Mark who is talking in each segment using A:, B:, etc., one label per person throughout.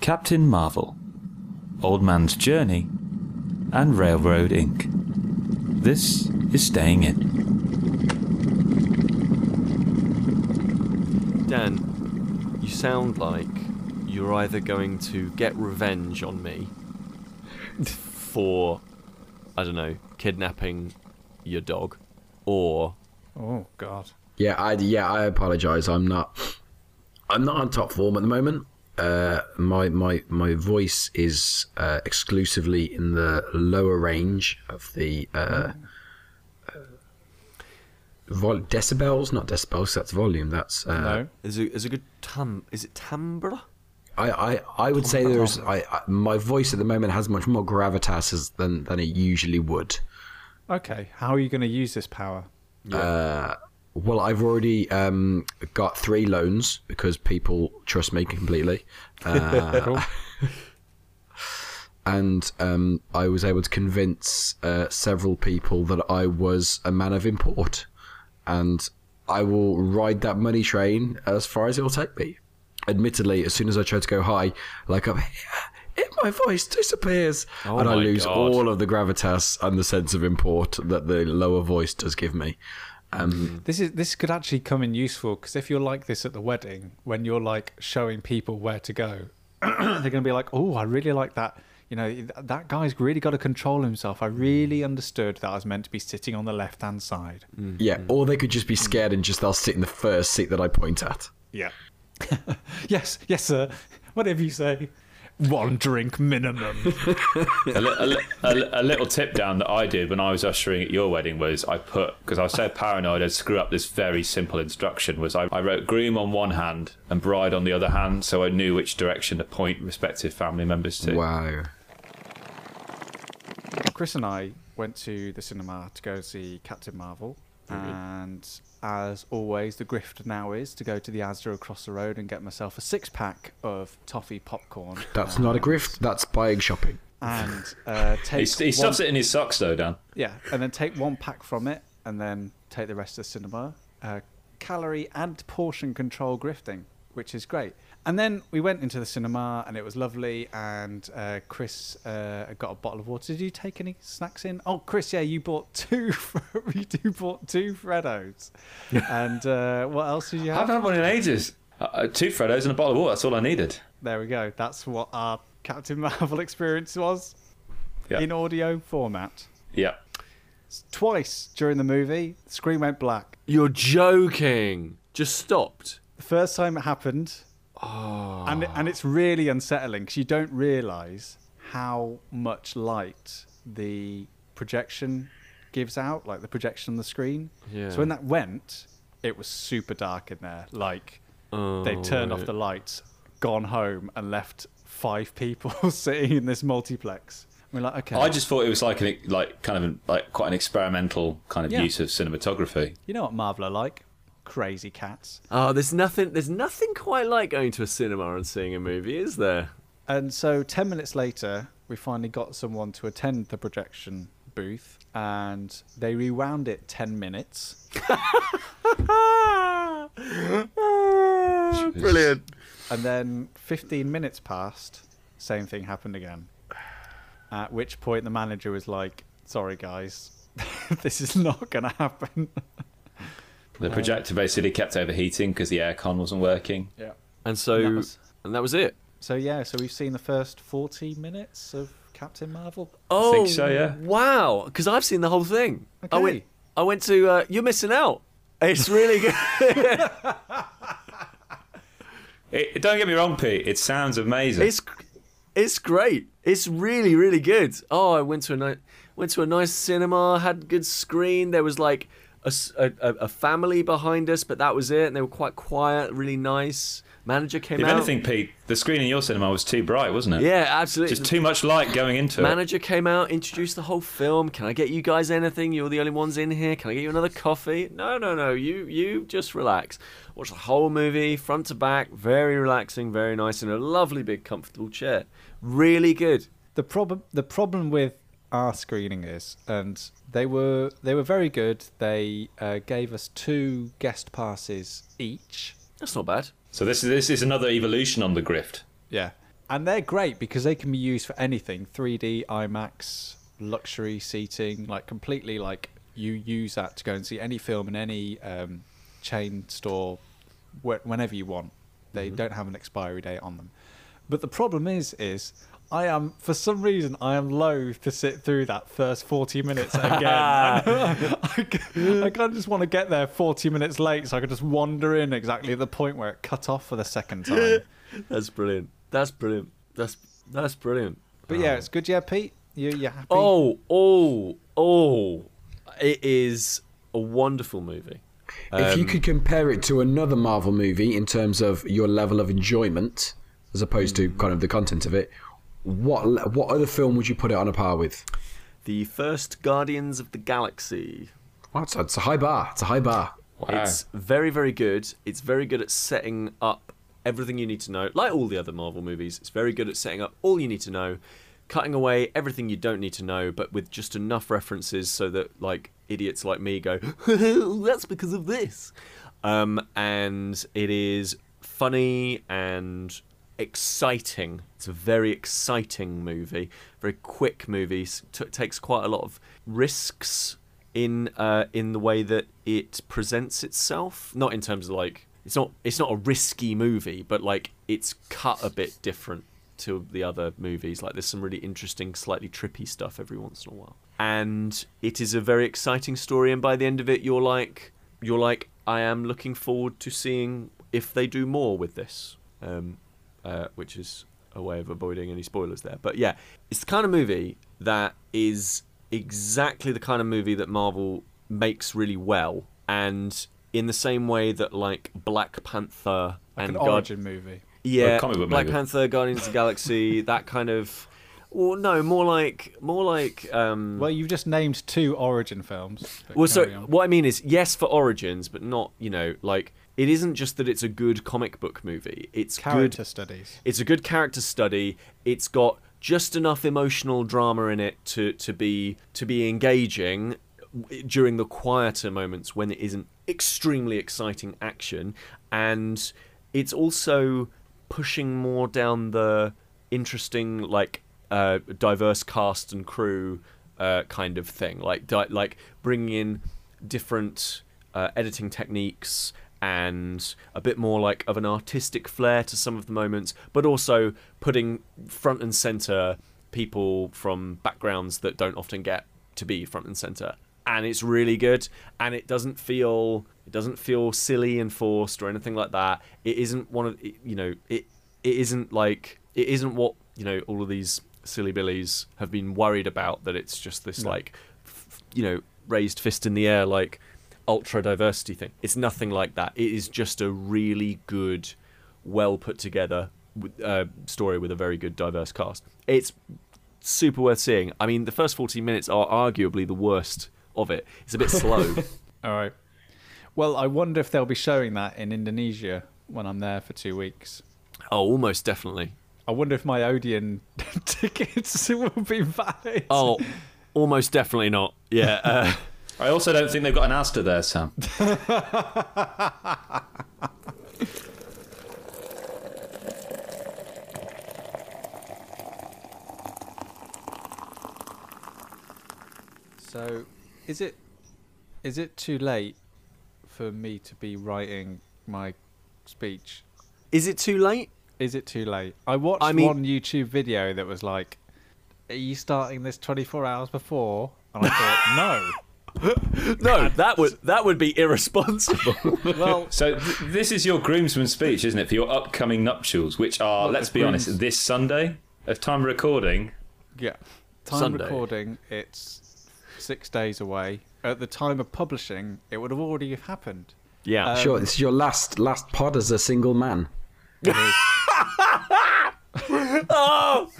A: Captain Marvel, Old Man's Journey, and Railroad Ink. This is Staying In.
B: Dan, you sound like you're either going to get revenge on me for, I don't know, kidnapping your dog, or
C: Oh God.
D: Yeah, I yeah, I apologize. I'm not I'm not on top form at the moment. Uh, my my my voice is uh, exclusively in the lower range of the uh, uh, vol- decibels, not decibels. That's volume. That's uh,
C: No.
B: is a is a good tam? Is it timbre?
D: I, I, I would say there's I, I my voice at the moment has much more gravitas as, than than it usually would.
C: Okay. How are you going to use this power?
D: Uh, well, I've already um, got three loans because people trust me completely. Uh, and um, I was able to convince uh, several people that I was a man of import, and I will ride that money train as far as it will take me. Admittedly, as soon as I try to go high, like up here, my voice disappears,
B: Oh
D: and I lose
B: God.
D: all of the gravitas and the sense of import that the lower voice does give me. Um,
C: This is this could actually come in useful because if you're like this at the wedding, when you're like showing people where to go, they're going to be like, "Oh, I really like that." You know, that guy's really got to control himself. I really mm. understood that I was meant to be sitting on the left hand side. Mm.
D: Yeah, mm. or they could just be scared and just they'll sit in the first seat that I point at.
C: Yeah. yes, yes, sir. Whatever you say. One drink minimum.
A: a, li- a, li- a, li- a little tip down that I did when I was ushering at your wedding was I put because I was so paranoid I'd screw up this very simple instruction was I, I wrote groom on one hand and bride on the other hand so I knew which direction to point respective family members to.
D: Wow.
C: Kris and I went to the cinema to go see Captain Marvel. And as always, the grift now is to go to the Asda across the road and get myself a six pack of toffee popcorn.
D: That's not a grift, that's buying shopping.
C: And uh,
A: He,
C: take
A: he stuffs
C: one,
A: it in his socks though, Dan.
C: yeah, and then take one pack from it, and then take the rest to the cinema. Uh, calorie and portion control grifting, which is great. And then we went into the cinema, and it was lovely. And uh, Kris uh, got a bottle of water. Did you take any snacks in? Oh, Kris, yeah, you bought two. you do bought two Freddos. and uh, what else did you have?
A: I
C: have?
A: haven't had one in ages. Uh, uh, two Freddos and a bottle of water. That's all I needed.
C: There we go. That's what our Captain Marvel experience was
A: Yeah.
C: in audio format.
A: Yeah.
C: Twice during the movie, the screen went black.
B: You're joking. Just stopped.
C: The first time it happened, and and it's really unsettling because you don't realise how much light the projection gives out, like the projection on the screen.
B: Yeah.
C: So when that went, it was super dark in there. Like
B: Oh,
C: they turned off the lights, gone home, and left five people sitting in this multiplex. We're like, okay,
A: I just thought it was like an like kind of like quite an experimental kind of
C: Yeah.
A: use of cinematography.
C: you know what Marvel are like? Crazy cats.
B: Oh, there's nothing. There's nothing quite like going to a cinema and seeing a movie, is there?
C: And so 10 minutes later, we finally got someone to attend the projection booth and they rewound it 10 minutes.
B: Brilliant.
C: And then 15 minutes passed, same thing happened again. At which point the manager was like, sorry guys, this is not going to happen.
A: The projector basically kept overheating because the aircon wasn't working.
C: yeah.
B: And so,
C: And
B: and
C: that
B: that
C: was-
B: was, it.
C: So yeah, so we've seen the first 40 minutes of Captain Marvel.
B: Oh,
A: think so, yeah.
B: Wow, because I've seen the whole thing. I
C: Okay.
B: went. I went to. Uh, You're missing out. It's really good.
A: It, don't get me wrong, Pete. It sounds amazing.
B: it's it's great. It's really really good. Oh, I went to a ni- went to a nice cinema. Had a good screen. There was like a, s- a- a- a family behind us, but that was it. And they were quite quiet, really nice. Manager came
A: if
B: out.
A: anything, Pete, the screen in your cinema was too bright, wasn't it?
B: yeah, absolutely.
A: Just too much light going into it.
B: Manager came out, introduced the whole film. Can I get you guys anything? You're the only ones in here. Can I get you another coffee? No, no, no. You, you just relax. Watch the whole movie, front to back. Very relaxing, very nice, in a lovely big comfortable chair. Really good.
C: the problem the problem with our screening is and they were they were very good they uh, gave us two guest passes each
B: That's not bad.
A: So this is this is another evolution on the grift.
C: yeah and they're great because they can be used for anything 3D, IMAX, luxury seating, like completely like you use that to go and see any film in any um, chain store wh- whenever you want. They don't have an expiry date on them. But the problem is, is I am for some reason I am loath to sit through that first forty minutes again. I kind of just want to get there forty minutes late so I could just wander in exactly at the point where it cut off for the second time.
B: That's brilliant. That's brilliant. That's that's brilliant.
C: But yeah, it's good. Yeah, Pete, you you happy?
B: Oh, oh, oh! It is a wonderful movie.
D: if you
B: Um,
D: could compare it to another Marvel movie in terms of your level of enjoyment, as opposed to kind of the content of it, what what other film would you put it on a par with?
B: The first Guardians of the Galaxy.
D: Well, it's, a, it's a high bar. It's a high bar.
A: Wow.
B: It's very, very good. It's very good at setting up everything you need to know. Like all the other Marvel movies, it's very good at setting up all you need to know, cutting away everything you don't need to know, but with just enough references so that like idiots like me go, "That's because of this." Um, and it is funny and exciting. It's a very exciting movie, very quick movie. T- takes quite a lot of risks in uh, in the way that it presents itself. Not in terms of like it's not it's not a risky movie, but like it's cut a bit different to the other movies. Like there's some really interesting, slightly trippy stuff every once in a while, and it is a very exciting story. And by the end of it, you're like you're like I am looking forward to seeing if they do more with this, um, uh, which is a way of avoiding any spoilers there. But yeah, it's the kind of movie that is exactly the kind of movie that Marvel makes really well, and in the same way that like Black Panther
C: like
B: and
C: an
B: Guard-
C: origin movie.
B: yeah,
A: comic
B: Black
A: movie.
B: Panther, Guardians of the Galaxy, that kind of. Well, no, more like more like. Um,
C: Well, you've just named two origin films.
B: well, so
C: on.
B: what I mean is, yes, for origins, but not you know like it isn't just that it's a good comic book movie. It's
C: character
B: good.
C: studies.
B: It's a good character study. It's got just enough emotional drama in it to to be to be engaging during the quieter moments when it isn't extremely exciting action, and it's also pushing more down the interesting like uh, diverse cast and crew uh, kind of thing, like di- like bringing in different uh, editing techniques and a bit more like of an artistic flair to some of the moments, but also putting front and center people from backgrounds that don't often get to be front and center. And it's really good, and it doesn't feel it doesn't feel silly and forced or anything like that. It isn't one of you know it it isn't like it isn't what you know all of these silly billies have been worried about that it's just this like f- you know raised fist in the air like ultra diversity thing. It's nothing like that. It is just a really good well put together uh, story with a very good diverse cast. It's super worth seeing. I mean the first 14 minutes are arguably the worst of it. It's a bit slow.
C: All right. Well, I wonder if they'll be showing that in Indonesia when I'm there for two weeks.
B: oh almost definitely.
C: I wonder if my Odeon tickets will be valid.
B: oh almost definitely not. Yeah uh,
A: I also don't think they've got an Asda there, Sam.
C: So, is it is it too late for me to be writing my speech?
B: is it too late
C: Is it too late? I watched
B: I mean-
C: one YouTube video that was like, "Are you starting this 24 hours before?" And I thought, "No."
B: no that would that would be irresponsible
C: Well,
A: So th- this is your groomsman speech, isn't it, for your upcoming nuptials, which are,
C: Well,
A: let's
C: the
A: be honest, this Sunday at time recording.
C: yeah. Time
B: Sunday.
C: recording, it's six days away. At the time of publishing, it would have already happened.
B: yeah
D: sure, um, this is your last last pod as a single man.
B: Oh,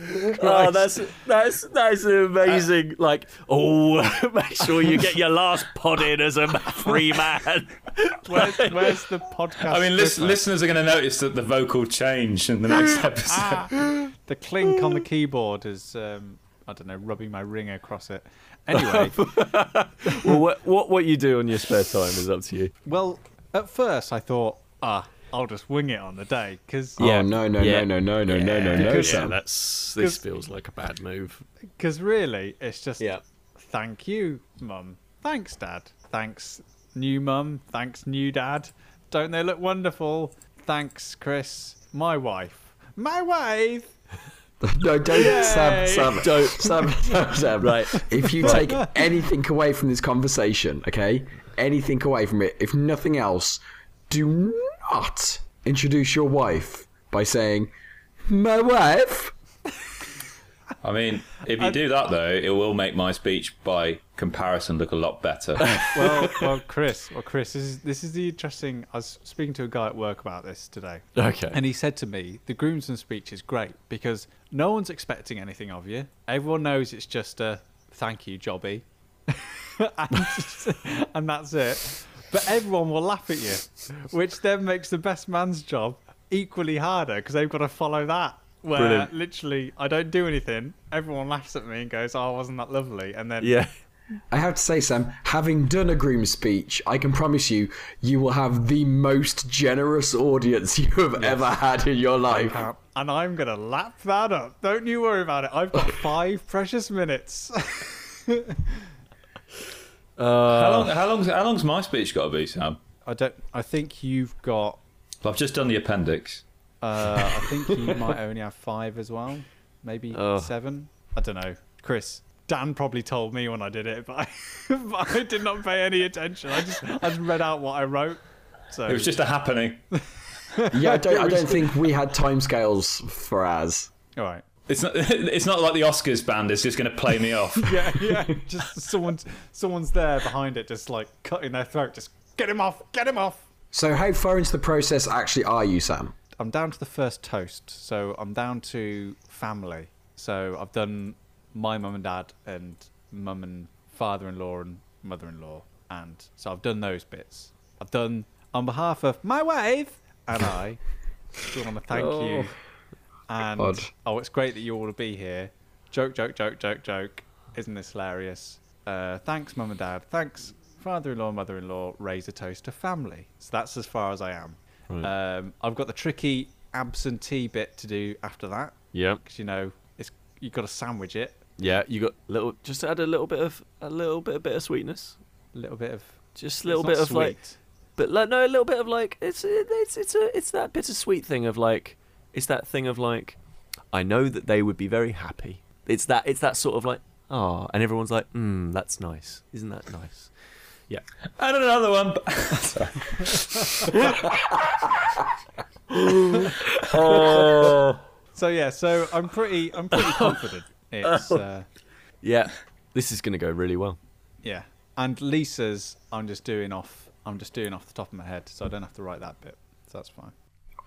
B: oh, that's that's that's amazing. like, oh, make sure you get your last pod in as a free man.
C: Where's, where's the podcast?
A: I mean, lis-
C: listener?
A: listeners are going to notice that the vocal change in the next episode.
C: the clink on the keyboard is um, I don't know, rubbing my ring across it. Anyway,
B: well, what, what what you do on your spare time is up to you.
C: well, at first I thought, ah, I'll just wing it on the day because
B: Yeah.
D: Oh no no
B: Yeah.
D: no no no no no no no,
C: Because-
B: yeah, that's this feels like a bad move.
C: Because really it's just
B: Yeah.
C: thank you mum thanks dad thanks new mum thanks new dad don't they look wonderful thanks Kris my wife my wife
D: No, don't
C: Yay!
D: Sam, Sam,
B: Don't.
D: Sam, Sam, Sam.
B: Right.
D: If you take anything away from this conversation, okay, anything away from it, if nothing else, do not introduce your wife by saying, "My wife."
A: I mean, if you do that though, it will make my speech by comparison look a lot better.
C: well well Kris well Kris this is this is the interesting I was speaking to a guy at work about this today
B: Okay.
C: And he said to me, the groomsman speech is great because no one's expecting anything of you. Everyone knows it's just a thank you, jobby. and, and that's it. But everyone will laugh at you, which then makes the best man's job equally harder because they've got to follow that. Where
B: Brilliant.
C: literally, I don't do anything. Everyone laughs at me and goes, "Oh, wasn't that lovely?" And then
B: yeah.
D: I have to say, Sam, having done a groom speech, I can promise you, you will have the most generous audience you have ever had in your life.
C: and I'm gonna lap that up. Don't you worry about it. I've got five precious minutes.
A: How long? How long's how long's my speech got to be, Sam?
C: I don't. I think you've got
A: I've just done the appendix.
C: Uh, I think you might only have five as well, maybe
B: Oh.
C: seven. I don't know. Kris, Dan probably told me when I did it, but I, but I did not pay any attention. I just I just read out what I wrote. So
A: It was just a happening.
D: Yeah, I don't, I don't think we had timescales for ours.
C: all right.
A: It's not. It's not like the Oscars band is just going to play me off.
C: Yeah, yeah. Just someone's someone's there behind it, just like cutting their throat. Just get him off, get him off.
D: So, how far into the process actually are you, Sam?
C: I'm down to the first toast, so I'm down to family. So I've done my mum and dad and mum and father-in-law and mother-in-law, and so I've done those bits. I've done on behalf of my wife and I. we want to thank you. Oh. And
D: God.
C: oh, it's great that you all will be here. Joke, joke, joke, joke, joke. Isn't this hilarious? Uh, thanks, mum and dad. Thanks, father-in-law, mother-in-law. Raise a toast to family. So that's as far as I am. Um, I've got the tricky absentee bit to do after that
B: Yeah.
C: because you know it's you've got to sandwich it.
B: Yeah. You got little. Just add a little bit of a little bit of bit of sweetness.
C: A little bit of
B: Just a little bit of like. But like, no, a little bit of like it's it's it's a it's that bittersweet thing of like it's that thing of like I know that they would be very happy. It's that it's that sort of like ah, and everyone's like, hmm, that's nice, isn't that nice? Yeah.
A: And another one.
B: Oh.
C: So yeah, so I'm pretty I'm pretty confident. It's uh,
B: Yeah. This is gonna go really well.
C: yeah, and Lisa's I'm just doing off I'm just doing off the top of my head, so I don't have to write that bit. So that's fine.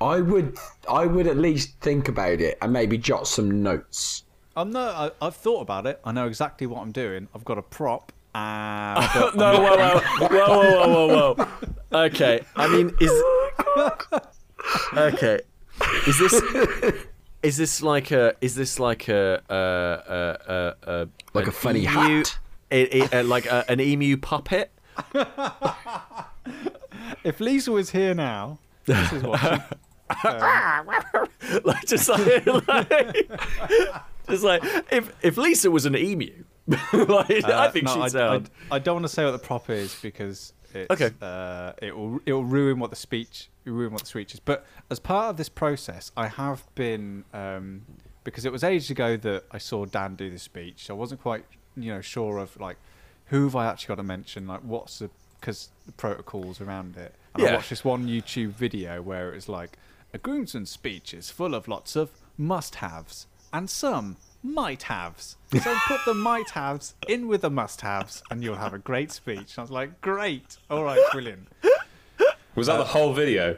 D: I would, I would at least think about it and maybe jot some notes.
C: I'm no, I, I've thought about it. I know exactly what I'm doing. I've got a prop. Uh,
B: No, whoa, whoa, whoa, whoa, whoa, whoa, whoa. Okay, I mean, is okay? Is this is this like a is this like a a a, a, a
D: Like a funny
B: emu,
D: hat.
B: a- a- a- like a, an emu puppet?
C: if Lisa was here now, this is what she,
B: like just like, like just like if if Lisa was an emu, like I
C: Uh,
B: think
C: no,
B: she'd
C: I,
B: sound.
C: I, I don't want to say what the prop is because it's,
B: Okay.
C: uh, it will it will ruin what the speech ruin what the speech is. But as part of this process, I have been um, because it was ages ago that I saw Dan do the speech. I wasn't quite you know sure of like who have I actually got to mention, like what's the because the protocols around it. And I watched this one YouTube video where it was like a groomsman's speech is full of lots of must-haves and some might-haves. So put the might-haves in with the must-haves, and you'll have a great speech. And I was like, great, all right, brilliant.
A: Was that the whole video?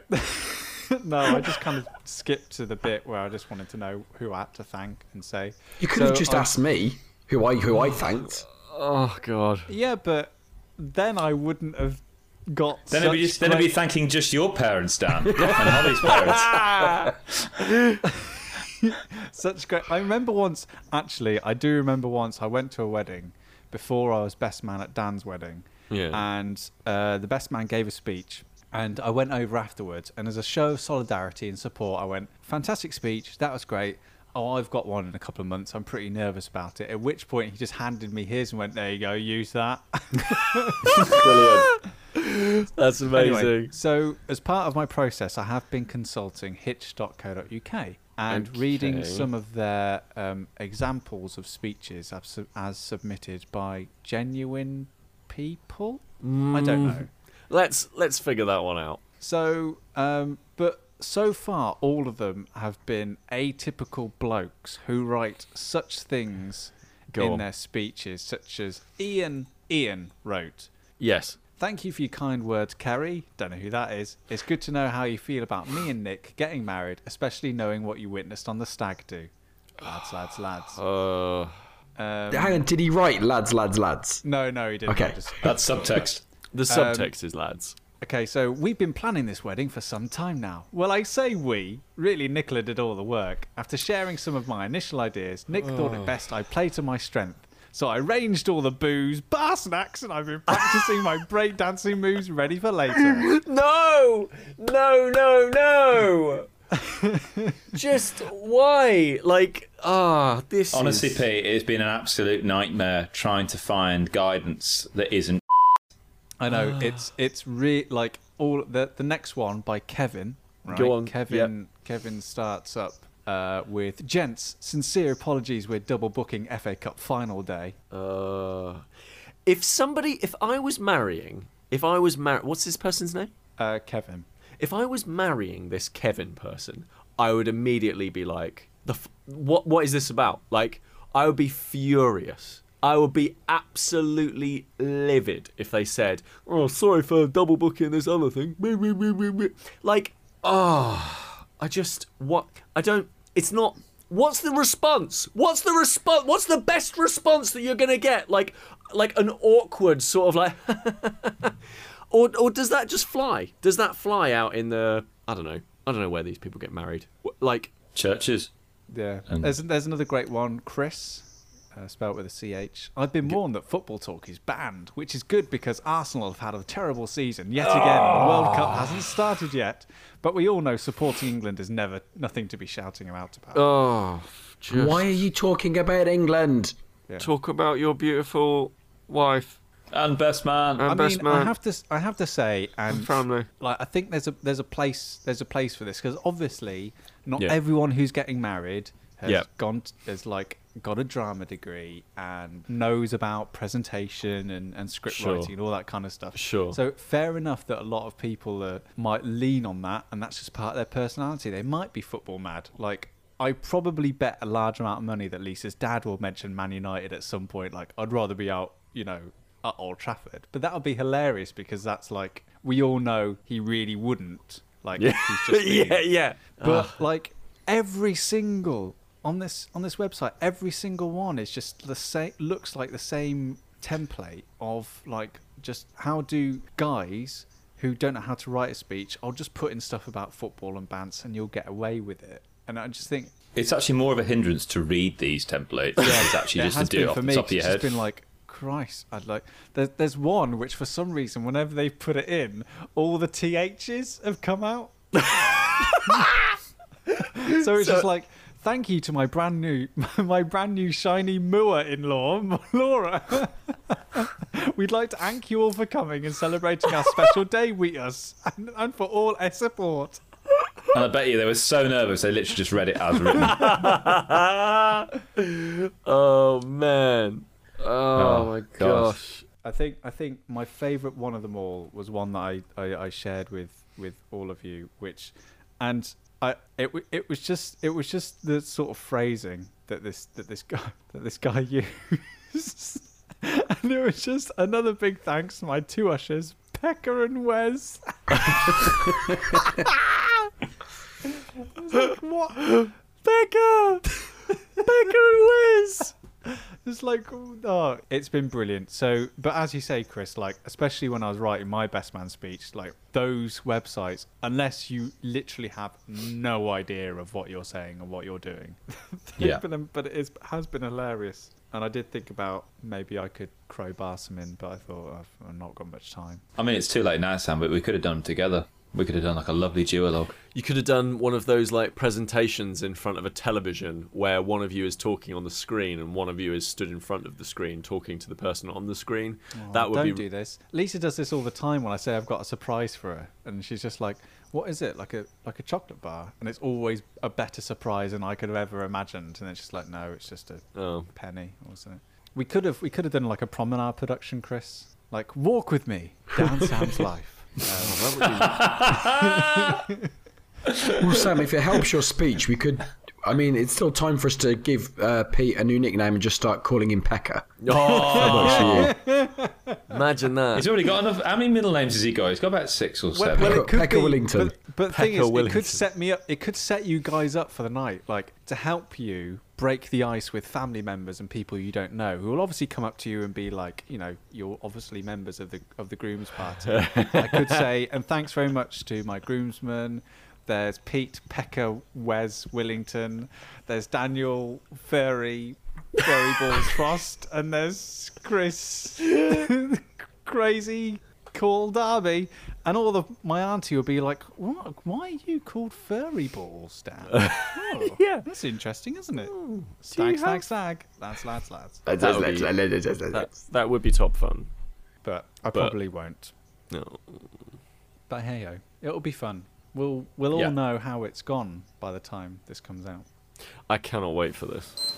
C: no, I just kind of skipped to the bit where I just wanted to know who I had to thank and say.
D: You could have just
C: I-
D: asked me who I who I thanked.
B: Oh god.
C: Yeah, but then I wouldn't have got.
A: Then it'd be
C: such
A: just then it'd be thanking just your parents, Dan, and Holly's parents.
C: such great. I remember once, actually, I do remember once I went to a wedding before I was best man at Dan's wedding.
B: Yeah.
C: And uh, the best man gave a speech, And I went over afterwards, and as a show of solidarity and support, I went, fantastic speech, that was great. Oh, I've got one in a couple of months. I'm pretty nervous about it. At which point, he just handed me his and went, there you go, use that.
B: Brilliant. That's amazing.
C: Anyway, so, as part of my process, I have been consulting hitch.co.uk and reading some of their um, examples of speeches as, as submitted by genuine people. I don't know.
B: Let's let's figure that one out.
C: So, um, so far, all of them have been atypical blokes who write such things
B: Go
C: in
B: on.
C: their speeches, such as Ian. Ian wrote.
B: Yes.
C: Thank you for your kind words, Kerry. Don't know who that is. It's good to know how you feel about me and Nick getting married, especially knowing what you witnessed on the stag do. Lads, lads, lads.
B: Uh,
C: Um,
D: Hang on, did he write lads, lads, lads?
C: no, no, he didn't.
D: Okay.
C: Just-
A: That's subtext.
B: the subtext is lads.
C: Okay, so we've been planning this wedding for some time now. Well, I say we. Really, Nicola did all the work. After sharing some of my initial ideas, Nick thought it best I play to my strength. So I arranged all the booze, bar snacks, and I've been practicing my breakdancing moves ready for later.
B: No, no, no, no. Just why? Like, ah, this.
A: Honestly,
B: is...
A: Pete, it's been an absolute nightmare trying to find guidance that isn't.
C: I know it's it's re like all the the next one by Kevin. Right?
B: Go on,
C: Kevin. Kevin starts up uh, with gents. Sincere apologies. We're double booking FA Cup final day.
B: Uh, if somebody, if I was marrying, if I was mar, what's this person's name?
C: Uh, Kevin.
B: If I was marrying this Kevin person, I would immediately be like, the f- what? What is this about? Like, I would be furious. I would be absolutely livid if they said, "Oh, sorry for double booking this other thing." Like, oh, I just what I don't. It's not. What's the response? What's the response? What's the best response that you're gonna get? Like, like an awkward sort of like. Or, or does that just fly? Does that fly out in the? I don't know. I don't know where these people get married. Like,
A: Churches.
C: Yeah.
A: And-
C: there's there's another great one, Chris, uh, spelled with a CH. I've been warned that football talk is banned, which is good because Arsenal have had a terrible season yet again. The World Cup hasn't started yet, but we all know supporting England is never nothing to be shouting about about.
B: oh, just
D: Why are you talking about England?
B: talk about your beautiful wife
A: And best man.
B: and
C: I
B: best
C: mean, I have to s- I have to say, and
B: and family.
C: like I think there's a there's a place there's a place for this because obviously not
A: Yeah.
C: everyone who's getting married has
B: Yeah.
C: gone t- has like got a drama degree and knows about presentation and, and script
B: Sure.
C: writing and all that kind of stuff.
B: Sure.
C: So fair enough that a lot of people uh, might lean on that and that's just part of their personality. They might be football mad. Like I probably bet a large amount of money that Lisa's dad will mention Man United at some point. Like I'd rather be out, you know, at Old Trafford. But that would be hilarious because that's like we all know he really wouldn't. Like
B: Yeah,
C: he's just being-
B: yeah, yeah.
C: But like every single on this on this website, every single one is just the same. Looks like the same template of like just how do guys who don't know how to write a speech, I'll just put in stuff about football and bants and you'll get away with it. And I just think
A: It's actually more of a hindrance to read these templates. Yeah, it's actually just to do it off the
C: me.
A: top of your head.
C: It's been like, Christ, I'd like. There's there's one which for some reason, whenever they put it in, all the ths have come out. so it's just like, thank you to my brand new, my brand new shiny Mua in-law, Laura. We'd like to thank you all for coming and celebrating our special day with us, and, and for all our support.
A: And I bet you they were so nervous they literally just read it as written.
B: oh man. Oh,
A: Oh,
B: my
A: gosh.
B: gosh.
C: I think I think my favourite one of them all was one that I, I, I shared with, with all of you, which, and I it it was just it was just the sort of phrasing that this that this guy that this guy used, and it was just another big thanks to my two ushers, Pekka and Wes. Like, what? Becca! Becca and Wes! It's like, oh, it's been brilliant. So, but as you say, Kris, like, especially when I was writing my best man speech, like those websites, unless you literally have no idea of what you're saying or what you're doing,
A: Yeah.
C: been- but it is, has been hilarious. And I did think about maybe I could crowbar some in, but I thought I've, I've not got much time.
A: I mean, it's too late now, Sam, but we could have done them together. We could have done like a lovely duologue.
B: You could have done one of those like presentations in front of a television where one of you is talking on the screen and one of you is stood in front of the screen talking to the person on the screen. that would
C: Don't
B: be
C: do this. Lisa does this all the time when I say I've got a surprise for her, and she's just like, "What is it? Like a like a chocolate bar?" And it's always a better surprise than I could have ever imagined. And it's just like, no, it's just a
B: Oh.
C: penny or something. We could have we could have done like a promenade production, Kris. Like, walk with me down Sam's life.
B: Oh, that would be-
D: Well, Sam, if it helps your speech, we could. I mean, it's still time for us to give uh, Pete a new nickname and just start calling him Pecker.
B: oh, imagine that.
A: He's already got enough. How many middle names has he got? He's got about six or seven.
C: well, it could
D: Pekka
C: be,
D: Willington.
C: But, but the thing
B: Pekka
C: is, it could set me up. It could set you guys up for the night, like to help you break the ice with family members and people you don't know, who will obviously come up to you and be like, you know, you're obviously members of the of the groom's party. I could say, and thanks very much to my groomsmen. There's Pete Pecker Wes Willington. There's Daniel Furry Furry Balls Frost, and there's Kris Crazy Cool Darby. And all the my auntie would be like, "What? Why are you called Furry Balls, Dan? Oh,
B: Yeah.
C: that's interesting, isn't it?
B: you
C: Stag, stag,
B: have-
C: stag. Lads, lads, lads.
B: That would be- that, that would be top fun.
C: But I
B: But-
C: probably won't.
B: No.
C: But hey, yo, it'll be fun. We'll we'll all
A: Yeah.
C: know how it's gone by the time this comes out.
B: I cannot wait for this.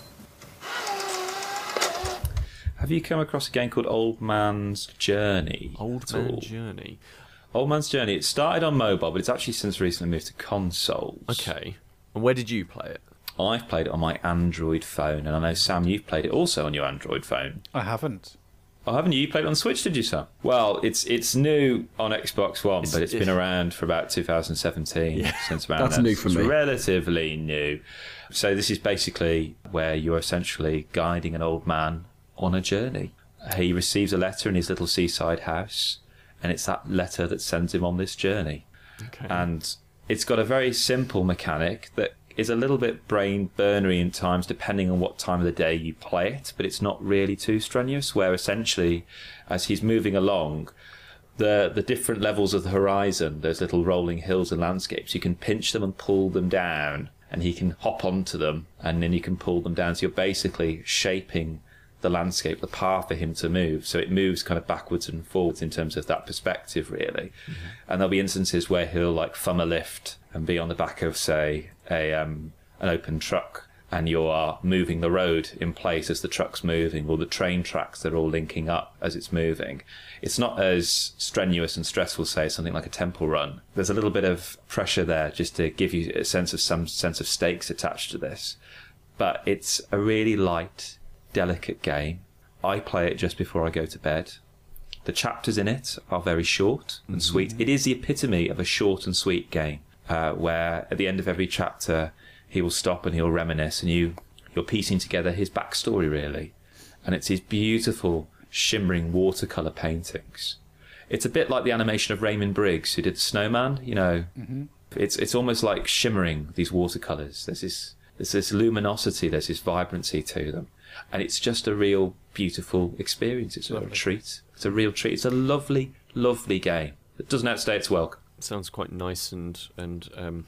A: Have you come across a game called Old Man's Journey?
B: Old
A: at
B: Man
A: all?
B: Journey.
A: Old Man's Journey. It started on mobile, but it's actually since recently moved to consoles.
B: Okay. And where did you play it?
A: I've played it on my Android phone, and I know Sam, you've played it also on your Android phone.
C: I haven't.
A: Oh, haven't you? You played it on Switch, did you, Sam? Well, it's it's new on Xbox One,
B: It's-
A: but it's been around for about 2017. Since around
D: That's
A: then.
D: new for
A: It's
D: me.
A: Relatively new. So this is basically where you're essentially guiding an old man on a journey. He receives a letter in his little seaside house, and it's that letter that sends him on this journey.
B: Okay.
A: And it's got a very simple mechanic that is a little bit brain burnery in times depending on what time of the day you play it, but it's not really too strenuous. Where essentially, as he's moving along, the the different levels of the horizon, those little rolling hills and landscapes, you can pinch them and pull them down, and he can hop onto them, and then you can pull them down. So you're basically shaping the landscape, the path for him to move. So it moves kind of backwards and forwards in terms of that perspective, really. And there'll be instances where he'll like thumb a lift and be on the back of, say, a um, an open truck, and you are moving the road in place as the truck's moving, or the train tracks that are all linking up as it's moving. It's not as strenuous and stressful, say, something like a temple run. There's a little bit of pressure there just to give you a sense of some sense of stakes attached to this but it's a really light, delicate game. I play it just before I go to bed. The chapters in it are very short and sweet. It is the epitome of a short and sweet game, uh, where at the end of every chapter he will stop and he'll reminisce, and you you're piecing together his backstory really, and it's his beautiful shimmering watercolor paintings. It's a bit like the animation of Raymond Briggs, who did the Snowman. You know, it's it's almost like shimmering these watercolors. There's this there's this luminosity, there's this vibrancy to them, and it's just a real beautiful experience. It's a real treat. It's a real treat. It's a lovely, lovely game that doesn't outstay its welcome.
B: sounds quite nice and and um,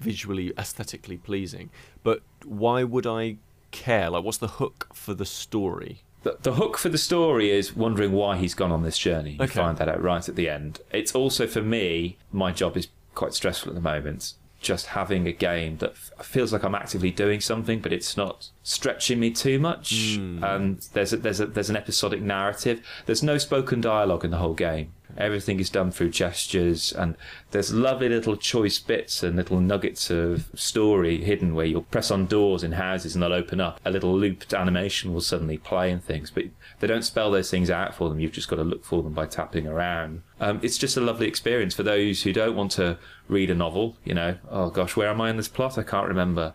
B: visually aesthetically pleasing. But why would I care? Like, what's the hook for the story?
A: The, the hook for the story is wondering why he's gone on this journey. You
B: Okay.
A: find that out right at the end. It's also for me, my job is quite stressful at the moment. Just having a game that f- feels like I'm actively doing something, but it's not stretching me too much. And there's a, there's a, there's an episodic narrative. There's no spoken dialogue in the whole game. Everything is done through gestures, and there's lovely little choice bits and little nuggets of story hidden where you'll press on doors in houses and they'll open up. A little looped animation will suddenly play and things, but they don't spell those things out for them. You've just got to look for them by tapping around. Um, it's just a lovely experience for those who don't want to read a novel. You know, oh gosh, where am I in this plot? I can't remember.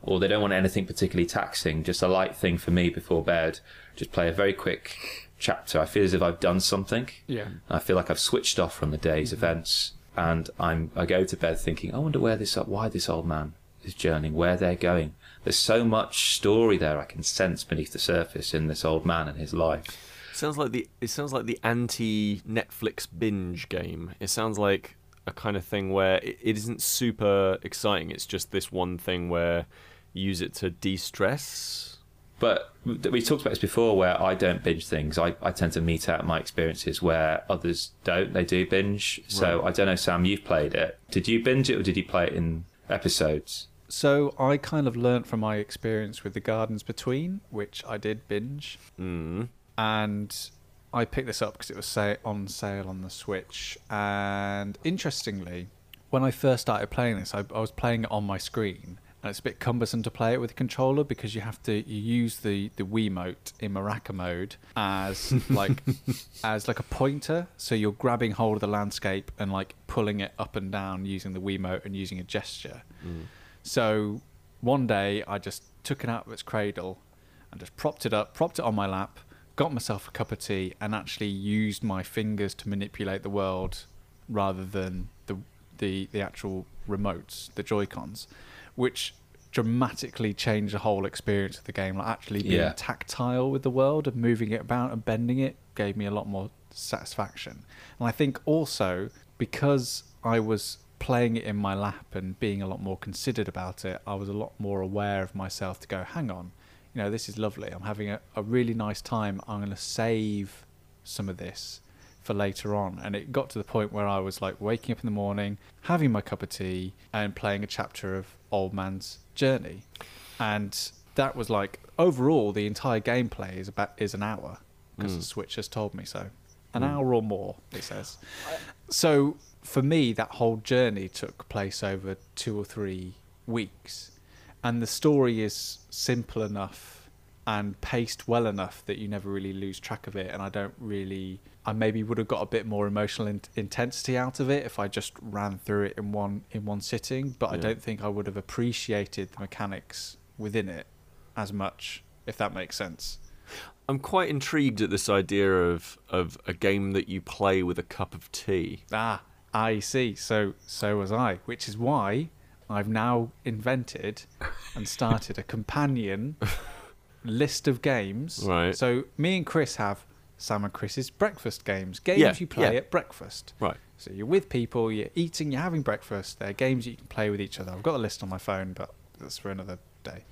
A: Or they don't want anything particularly taxing. Just a light thing for me before bed. Just play a very quick chapter. I feel as if I've done something.
C: Yeah.
A: I feel like I've switched off from the day's events, and I'm I go to bed thinking, I wonder where this why this old man is journeying, where they're going. There's so much story there I can sense beneath the surface in this old man and his life.
B: sounds like the it sounds like the anti Netflix binge game. It sounds like a kind of thing where it, it isn't super exciting. It's just this one thing where you use it to de-stress.
A: But we talked about this before, where I don't binge things. I, I tend to meet out my experiences where others don't. They do binge. So
B: Right.
A: I don't know, Sam. You've played it. Did you binge it, or did you play it in episodes?
C: So I kind of learnt from my experience with the Gardens Between, which I did binge,
B: Mm.
C: and I picked this up because it was sa- on sale on the Switch. And interestingly, when I first started playing this, I, I was playing it on my screen, and it's a bit cumbersome to play it with a controller because you have to you use the the Wiimote in Maraca mode as like as like a pointer, so you're grabbing hold of the landscape and like pulling it up and down using the Wiimote and using a gesture. So one day I just took it out of its cradle and just propped it up, propped it on my lap, got myself a cup of tea, and actually used my fingers to manipulate the world rather than the the, the actual remotes, the Joy Cons, which dramatically changed the whole experience of the game. Like actually being
A: Yeah.
C: tactile with the world and moving it about and bending it gave me a lot more satisfaction. And I think also because I was playing it in my lap and being a lot more considered about it, I was a lot more aware of myself to go, hang on, you know, this is lovely. I'm having a, a really nice time. I'm going to save some of this for later on. And it got to the point where I was like waking up in the morning, having my cup of tea, and playing a chapter of Old Man's Journey. And that was like overall the entire gameplay is about is an hour because hmm. the Switch has told me so. An hmm. hour or more, it says. So for me, that whole journey took place over two or three weeks, and the story is simple enough and paced well enough that you never really lose track of it. And I don't really, I maybe would have got a bit more emotional in- intensity out of it if I just ran through it in one in one sitting. But I don't think I would have appreciated the mechanics within it as much, if that makes sense.
B: I'm quite intrigued at this idea of of a game that you play with a cup of tea.
C: Ah, I see. So so was I, which is why I've now invented and started a companion list of games.
B: Right.
C: So me and Kris have Sam and Kris's breakfast games. Games
B: Yeah,
C: you play
B: yeah.
C: at breakfast.
B: Right.
C: So you're with people, you're eating, you're having breakfast. They're games you can play with each other. I've got the list on my phone, but that's for another day.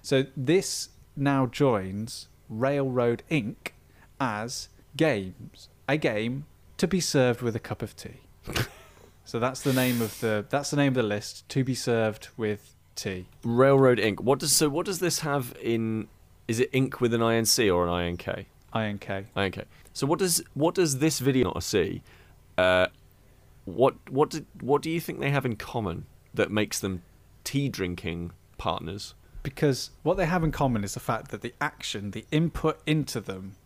C: So this now joins Railroad Ink. as games, a game to be served with a cup of tea. So that's the name of the that's the name of the list to be served with tea.
B: Railroad Ink. What does so? What does this have in? Is it ink with an INC or an INK?
C: INK.
B: INK. So what does what does this video not see? Uh, what what did, what do you think they have in common that makes them tea drinking partners?
C: because what they have in common is the fact that the action, the input into them,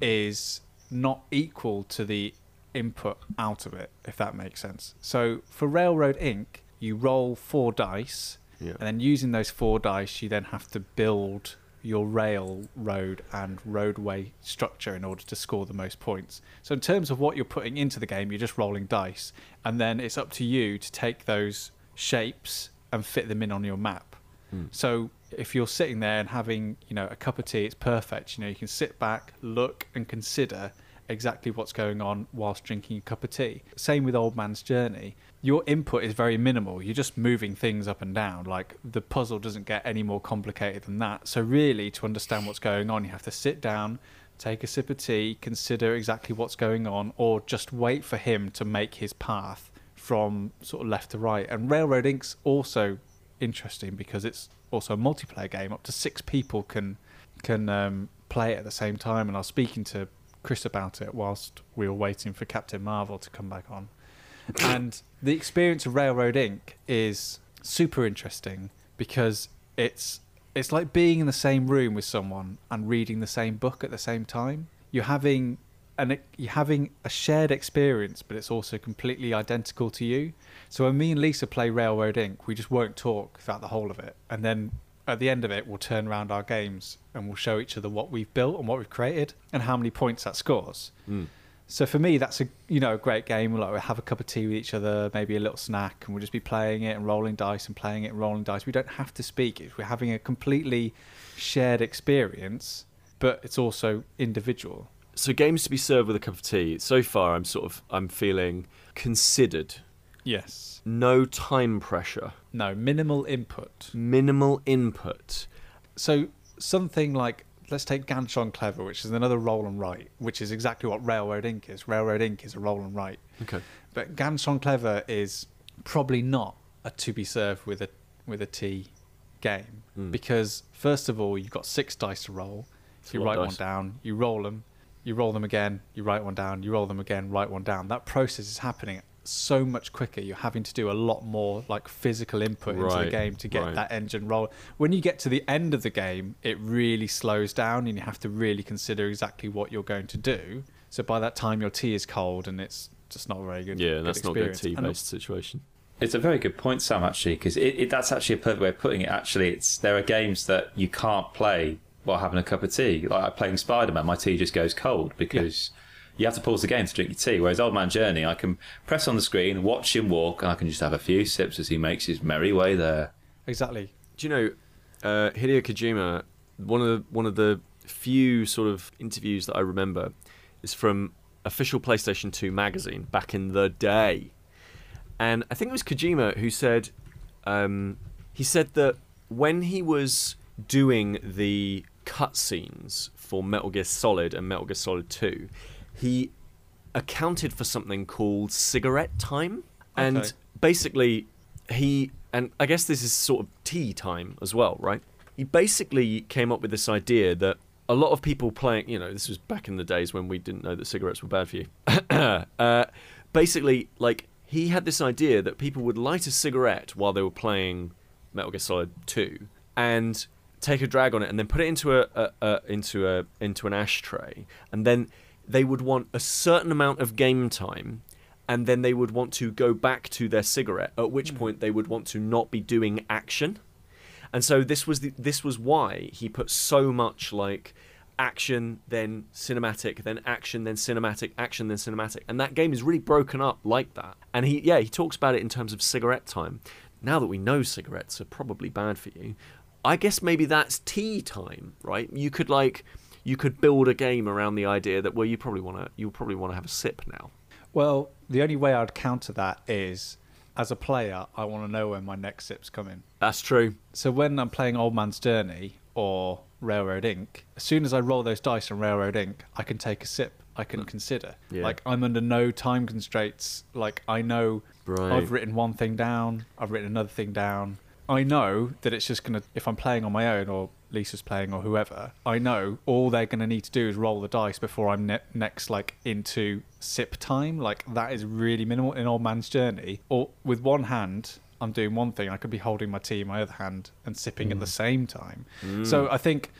C: is not equal to the input out of it, if that makes sense. So for Railroad Ink., you roll four dice,
B: Yeah.
C: and then using those four dice, you then have to build your railroad and roadway structure in order to score the most points. So in terms of what you're putting into the game, you're just rolling dice, and then it's up to you to take those shapes and fit them in on your map. Hmm. So if you're sitting there and having, you know, a cup of tea, it's perfect. You know, you can sit back, look, and consider exactly what's going on whilst drinking a cup of tea. Same with Old Man's Journey. Your input is very minimal. You're just moving things up and down. Like the puzzle doesn't get any more complicated than that. So really, to understand what's going on, you have to sit down, take a sip of tea, consider exactly what's going on, or just wait for him to make his path from sort of left to right. And Railroad Ink.'s also interesting because it's also a multiplayer game. Up to six people can can um, play it at the same time. And I was speaking to Kris about it whilst we were waiting for Captain Marvel to come back on. and the experience of Railroad Ink. is super interesting because it's it's like being in the same room with someone and reading the same book at the same time. You're having an you're having a shared experience, but it's also completely identical to you. So when me and Lisa play Railroad Ink., we just won't talk throughout the whole of it, and then at the end of it, we'll turn around our games and we'll show each other what we've built and what we've created and how many points that scores. Hmm. So for me, that's a you know a great game. Like we have a cup of tea with each other, maybe a little snack, and we'll just be playing it and rolling dice and playing it and rolling dice. We don't have to speak. We're having a completely shared experience, but it's also individual.
B: So games to be served with a cup of tea. So far, I'm sort of I'm feeling considered.
C: Yes.
B: No time pressure.
C: No minimal input.
B: Minimal input.
C: So something like let's take Ganz Schön Clever, which is another roll and write, which is exactly what Railroad Ink. is. Railroad Ink. is a roll and write.
B: Okay.
C: But Ganz Schön Clever is probably not a to be served with a with a tea game
B: Hmm.
C: because first of all you've got six dice to roll.
B: It's
C: you write one down, you roll them, you roll them again, you write one down, you roll them again, write one down. That process is happening so much quicker. You're having to do a lot more like physical input into the game to get
B: right.
C: that engine roll. When you get to the end of the game, it really slows down and you have to really consider exactly what you're going to do. So by that time your tea is cold and it's just not a very good.
B: Yeah,
C: good
B: that's not a good tea-based situation.
A: It's a very good point, Sam. Actually, because it, it, that's actually a perfect way of putting it. Actually, it's there are games that you can't play while having a cup of tea. Like playing Spider Man, my tea just goes cold because you have to pause the game to drink your tea. Whereas Old Man Journey, I can press on the screen, watch him walk, and I can just have a few sips as he makes his merry way there.
C: Exactly.
B: Do you know uh, Hideo Kojima? One of the one of the few sort of interviews that I remember is from official PlayStation 2 magazine back in the day, and I think it was Kojima who said um, he said that when he was doing the cutscenes for Metal Gear Solid and Metal Gear Solid 2, he accounted for something called cigarette time, and
C: Okay.
B: basically he and I guess this is sort of tea time as well, right? He basically came up with this idea that a lot of people playing, you know, this was back in the days when we didn't know that cigarettes were bad for you. uh, basically, like he had this idea that people would light a cigarette while they were playing Metal Gear Solid 2 and take a drag on it and then put it into a, a, a into a into an ashtray and then they would want a certain amount of game time and then they would want to go back to their cigarette at which hmm. point they would want to not be doing action. And so this was the, this was why he put so much like action then cinematic then action then cinematic action then cinematic. And that game is really broken up like that. And he yeah he talks about it in terms of cigarette time. Now that we know cigarettes are probably bad for you i guess maybe that's tea time right? You could like you could build a game around the idea that well you probably want to you'll probably want to have a sip now
C: Well, the only way I'd counter that is, as a player, I want to know when my next sip's coming.
B: that's true
C: So when I'm playing Old Man's Journey or Railroad Ink., as soon as I roll those dice on Railroad Ink., I can take a sip. I can hmm. consider.
B: Yeah.
C: Like I'm under no time constraints. Like I know
B: Right.
C: I've written one thing down. I've written another thing down. I know that it's just gonna. If I'm playing on my own or Lisa's playing or whoever, I know all they're gonna need to do is roll the dice before I'm ne- next like into sip time. Like that is really minimal in Old Man's Journey. Or with one hand, I'm doing one thing. I could be holding my tea in my other hand and sipping at the mm. same time. Mm. So I think,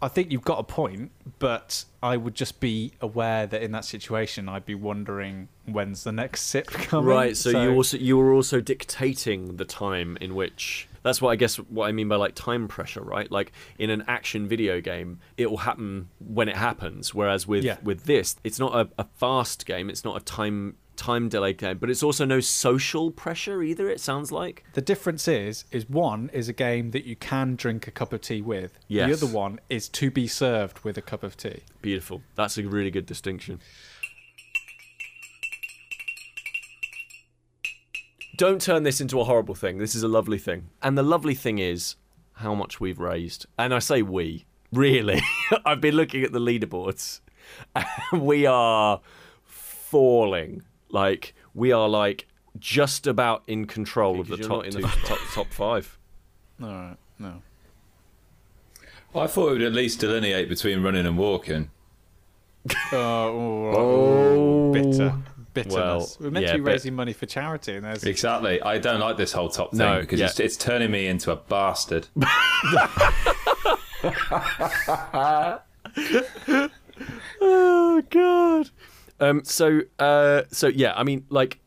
C: I think you've got a point, but I would just be aware that in that situation, I'd be wondering when's the next sip coming.
B: Right, so, you also you were also dictating the time in which that's what I guess what I mean by like time pressure, right? Like in an action video game, it will happen when it happens, whereas with
C: Yeah.
B: with this, it's not a, a fast game, it's not a time time delay game, but it's also no social pressure either. It sounds like
C: The difference is, is one is a game that you can drink a cup of tea with.
B: Yes.
C: The other one is to be served with a cup of tea.
B: beautiful. That's a really good distinction. Don't turn this into a horrible thing. This is a lovely thing. And the lovely thing is how much we've raised. And I say we, really. I've been looking at the leaderboards. And we are falling. Like we are like just about in control of the top
E: in the
B: top, top five.
C: All right. No.
A: I thought it would at least delineate between running and walking.
C: Oh, oh,
D: oh, Oh.
C: bitter. Bitterness.
B: Well,
C: We're meant
B: yeah,
C: to be raising money for charity, and there's
A: Exactly. I don't like this whole top thing
B: No,
A: because
B: yeah.
A: it's, it's turning me into a bastard.
B: Oh god. Um. So. Uh. So yeah. I mean, like,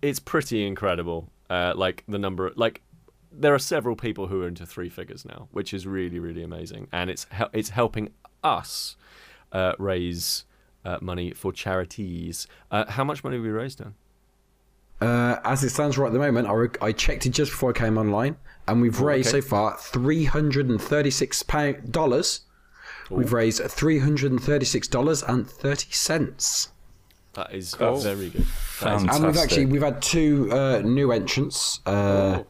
B: it's pretty incredible. Uh. Like the number. Like, there are several people who are into three figures now, which is really, really amazing, and it's it's helping us uh, raise uh, money for charities. Uh, how much money have we raised, Dan?
D: Uh, as it stands right at the moment, I, re- I checked it just before I came online, and we've raised
B: okay.
D: so far three hundred and thirty-six pound dollars. We've raised three hundred and thirty-six dollars and thirty cents,
B: That is
A: That's
B: very good. That is-
A: Fantastic.
D: and we've actually we've had two uh, new entrants uh,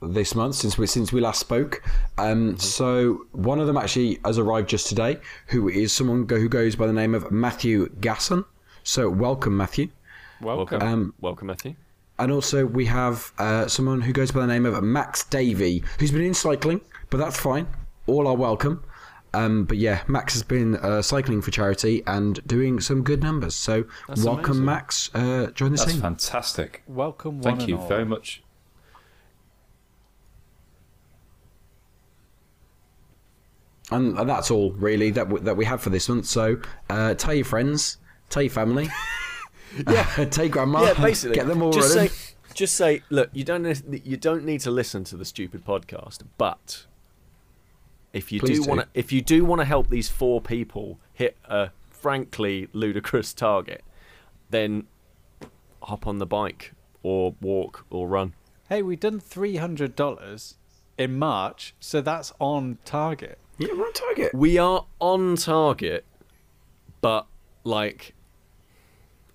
D: this month since we since we last spoke. Um, So one of them actually has arrived just today, who is someone go, who goes by the name of Matthew Gasson. So welcome, Matthew.
C: welcome.
B: welcome.
D: Um,
B: welcome, Matthew.
D: And also, we have uh, someone who goes by the name of Max Davey, who's been in cycling, but that's fine. All are welcome. Um, but yeah, Max has been uh, cycling for charity and doing some good numbers. So welcome,
B: amazing.
D: Max. Uh, join the
A: That's
D: team.
A: fantastic.
C: welcome, one
A: Thank
C: and
A: you
C: all.
A: very much.
D: And, and that's all really that we, that we have for this month. So uh, tell your friends, tell your family, yeah, tell grandma,
B: yeah, basically,
D: get them all
B: just
D: running.
B: say, just say, look, you don't you don't need to listen to the stupid podcast, but if you
D: Please
B: do
D: do.
B: want to, if you do want to help these four people hit a frankly ludicrous target, then hop on the bike or walk or run.
C: Hey, we've done three hundred dollars in March, so that's on target.
D: yeah, we're on target.
B: We are on target, but like,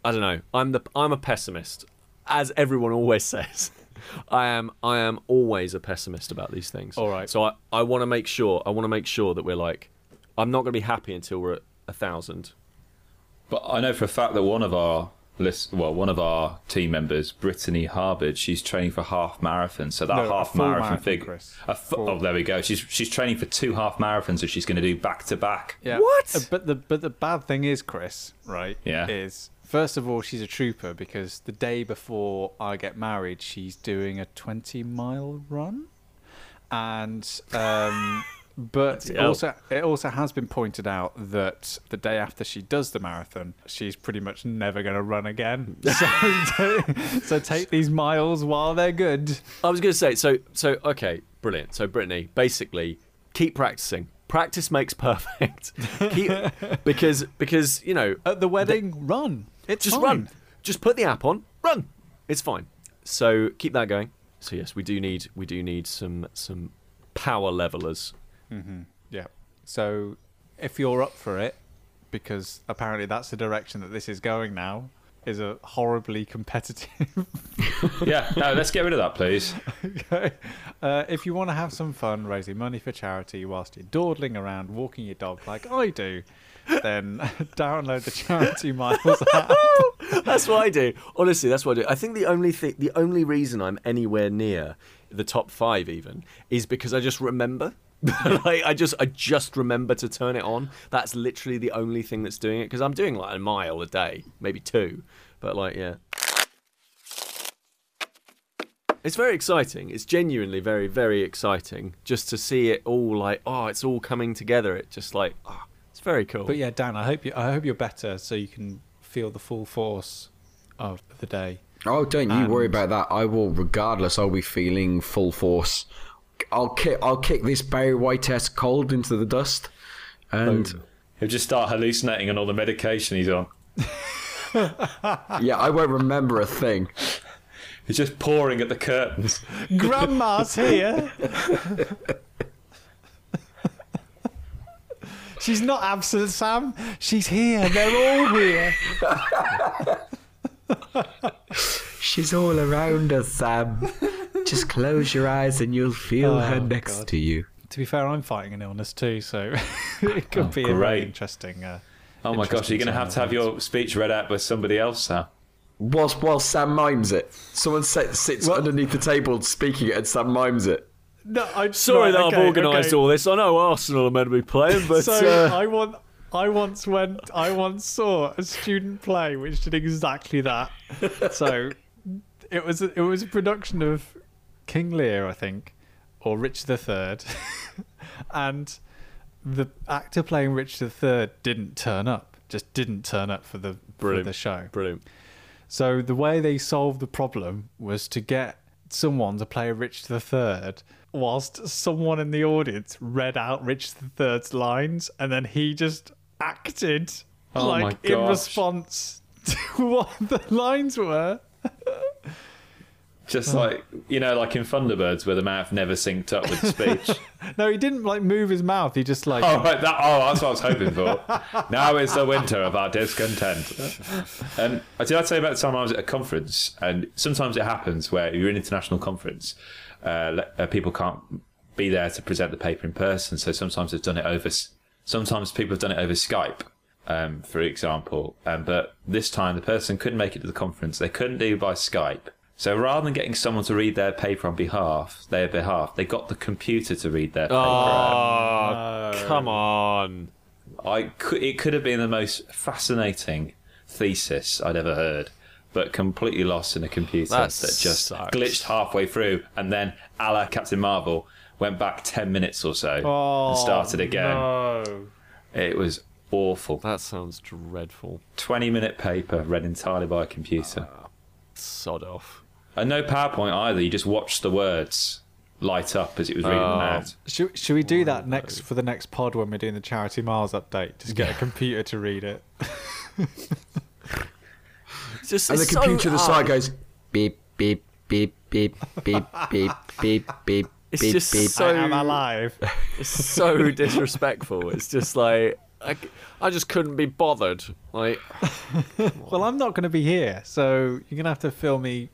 B: I don't know. I'm the I'm a pessimist, as everyone always says. I am I am always a pessimist about these things.
C: All right.
B: So I, I want to make sure I want to make sure that we're like, I'm not going to be happy until we're at a thousand.
A: But I know for a fact that one of our list, well, one of our team members, Brittany Harbage, she's training for half marathon. So that
C: No,
A: half
C: full
A: marathon,
C: marathon,
A: figure.
C: Kris.
A: A fu-
C: Full.
A: oh, there we go. She's she's training for two half marathons, so she's going to do back to back.
B: What?
C: Uh, But the but the bad thing is, Kris, right?
A: Yeah.
C: Is first of all, she's a trooper because the day before I get married, she's doing a twenty mile run, and um, but
B: hell.
C: also it also has been pointed out that the day after she does the marathon, she's pretty much never going to run again. So take, so take these miles while they're good.
B: I was going to say so so okay, brilliant. So Brittany, basically, keep practicing. Practice makes perfect. keep because because you know
C: At the wedding, run. It's
B: just
C: fine.
B: run. Just put the app on, run. It's fine. So keep that going. So yes, we do need we do need some some power levelers.
C: Yeah. So if you're up for it, because apparently that's the direction that this is going now, is a horribly competitive.
A: yeah, no, let's get rid of that, please.
C: okay. Uh, if you want to have some fun raising money for charity whilst you're dawdling around walking your dog like I do, then download the Charity Miles app.
B: That's what I do. Honestly, that's what I do. I think the only thing, the only reason I'm anywhere near the top five even is because I just remember. like I just, I just remember to turn it on. That's literally the only thing that's doing it because I'm doing like a mile a day, maybe two. But like, yeah. It's very exciting. It's genuinely very, very exciting just to see it all like, oh, it's all coming together. It just like, oh, it's very cool.
C: But yeah, Dan, I hope you I hope you're better so you can feel the full force of the day.
D: Oh, don't you worry about that. I will, regardless. I'll be feeling full force. I'll kick. I'll kick this Barry White ass cold into the dust, and
A: He'll just start hallucinating on all the medication he's on.
D: yeah, I won't remember a thing.
A: He's just pouring at the curtains.
C: Grandma's here. She's not absent, Sam. She's here. They're all here.
D: She's all around us, Sam. Just close your eyes and you'll feel her
C: Oh,
D: next
C: God.
D: to you.
C: To be fair, I'm fighting an illness too, so it could
A: Oh,
C: be a very
A: great.
C: interesting. Uh,
A: Oh my gosh, you're going to have to have your speech read out by somebody else, Sam.
D: Whilst while Sam mimes it, someone sit, sits
C: Well-
D: underneath the table speaking it, and Sam mimes it.
C: no, I'm
B: Sorry
C: right,
B: that
C: okay,
B: I've organised
C: okay.
B: all this. I know Arsenal are meant to be playing, but
C: So
B: uh,
C: I want, I once went. I once saw a student play which did exactly that. So it was it was a production of King Lear, I think, or Richard III, and the actor playing Richard III didn't turn up. Just didn't turn up for the for the show.
B: Brilliant.
C: So the way they solved the problem was to get someone to play Richard III whilst someone in the audience read out Richard III's lines and then he just acted
A: Oh
C: like in response to what the lines were.
A: Just like you know, like in Thunderbirds, where the mouth never synced up with speech.
C: No, he didn't like move his mouth. He just like
A: oh, right, that, oh, that's what I was hoping for. now is the winter of our discontent. And um, did I tell you about the time I was at a conference? And sometimes it happens where you're in an international conference, uh, uh, people can't be there to present the paper in person. So sometimes they've done it over. Sometimes people have done it over Skype. Um, for example, um, but this time the person couldn't make it to the conference. They couldn't do by Skype. So rather than getting someone to read their paper on behalf, their behalf, they got the computer to read their paper. out.
B: Oh, come on.
A: I could, it could have been the most fascinating thesis I'd ever heard, but completely lost in a computer
B: That
A: that, just
B: sucks.
A: glitched halfway through, and then, a la Captain Marvel, went back ten minutes or so
C: oh,
A: and started again.
C: No.
A: It was awful.
B: That sounds dreadful.
A: Twenty-minute paper read entirely by a computer, ah,
B: Sod off.
A: And no PowerPoint either. You just watched the words light up as it was reading them
B: Oh.
A: out.
C: Should, should we do oh, that next for the next pod when we're doing the Charity Miles update? Just get a computer to read it.
B: Just
D: And the
B: it's so
D: computer the
B: hard.
D: side goes beep beep beep beep beep beep beep beep
B: It's
D: beep
B: just
D: beep.
B: so
C: I am alive.
B: It's so disrespectful. It's just like I, c- I just couldn't be bothered. Like
C: well, I'm not going to be here, so you're going to have to fill me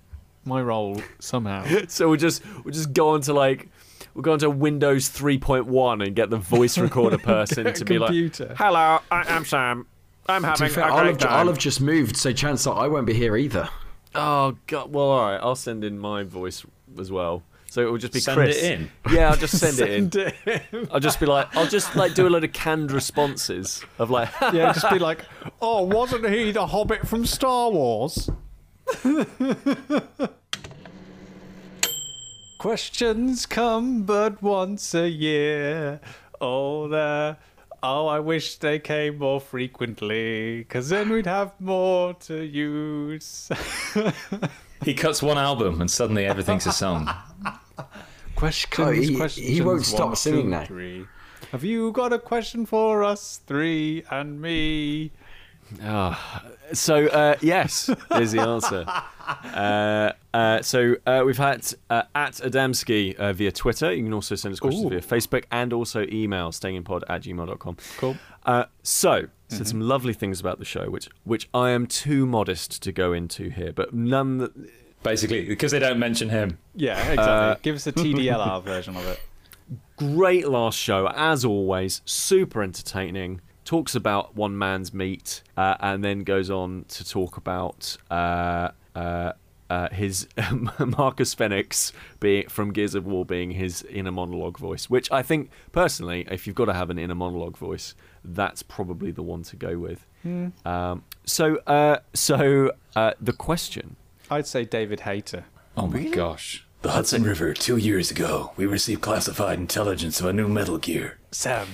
C: my role somehow.
B: so we'll just we'll just go on to like we'll go onto Windows 3.1 and get the voice recorder person
C: Get a
B: to be like, "Hello, I am Sam. I'm
D: To
B: having
D: be fair,
B: a
D: I'll have,
B: time."
D: I'll have just moved, so chances are I won't be here either.
B: Oh god. Well, all right. I'll send in my voice as well. So it will just be
A: Send
B: Kris.
A: it in.
B: Yeah, I'll just send, it in.
C: Send it.
B: I'll just be like, I'll just like do a load of canned responses of like,
C: yeah, just be like, oh, wasn't he the Hobbit from Star Wars? Questions come but once a year. Oh, there. Oh, I wish they came more frequently, because then we'd have more to use.
A: He cuts one album, and suddenly everything's a song.
C: questions,
D: Oh, he- he won't stop
C: one,
D: singing
C: two,
D: now.
C: three. Have you got a question for us three and me?
B: Ah, so uh, yes is the answer. Uh, uh, so uh, we've had uh, at Adamski uh, via Twitter. You can also send us questions
C: Ooh.
B: via Facebook and also email stayinpod at gmail.com.
C: Cool.
B: Uh, so said some lovely things about the show, which which I am too modest to go into here, but none. That,
A: Basically, because they don't mention him.
C: Yeah, exactly.
B: Uh,
C: Give us the TDLR version of it.
B: great last show as always super entertaining talks about one man's meat uh, and then goes on to talk about uh, uh, uh, his Marcus Fenix being from Gears of War being his inner monologue voice, which I think personally, if you've got to have an inner monologue voice, that's probably the one to go with. Um, so, uh, so uh, the question
C: I'd say David Hayter.
A: Oh my gosh.
E: The Hudson River, two years ago, we received classified intelligence of a new Metal Gear.
C: Sam,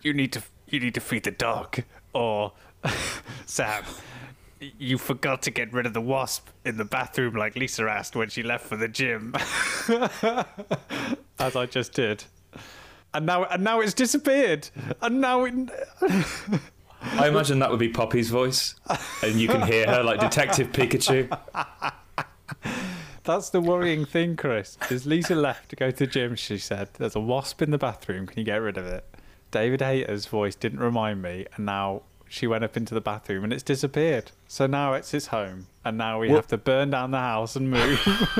C: you need to you need to feed the dog. Or Sam, you forgot to get rid of the wasp in the bathroom like Lisa asked when she left for the gym. As I just did. And now and now it's disappeared. And now it
A: I imagine that would be Poppy's voice, and you can hear her like Detective Pikachu.
C: That's the worrying thing, Kris. Is Lisa left to go to the gym? She said, "There's a wasp in the bathroom. Can you get rid of it?" David Hayter's voice didn't remind me, and now she went up into the bathroom and it's disappeared. So now it's his home, and now we have to burn down the house and move.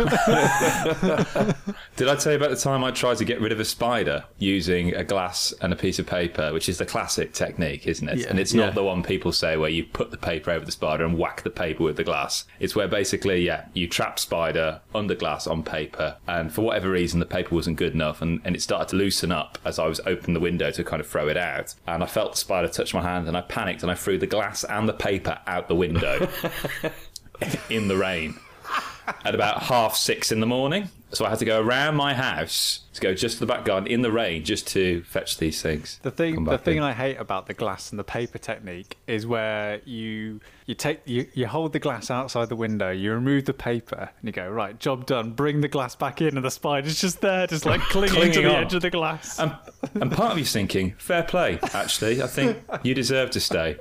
A: Did I tell you about the time I tried to get rid of a spider using a glass and a piece of paper, which is the classic technique, isn't it?
B: Yeah.
A: and it's not
B: Yeah.
A: the one people say where you put the paper over the spider and whack the paper with the glass. It's where basically, yeah, you trap spider under glass on paper, and for whatever reason, the paper wasn't good enough, and, and it started to loosen up as I was opening the window to kind of throw it out. And I felt the spider touch my hand, and I panicked, and I threw the glass and the paper out the window in the rain at about half six in the morning. So I had to go around my house to go just to the back garden in the rain just to fetch these things.
C: The thing, the thing
A: in.
C: I hate about the glass and the paper technique is where you you take you, you hold the glass outside the window, you remove the paper, and you go right, job done. Bring the glass back in, and the spider's just there, just like clinging, to the
A: on.
C: edge of the glass.
A: and, and part of you's thinking, fair play, actually. I think you deserve to stay.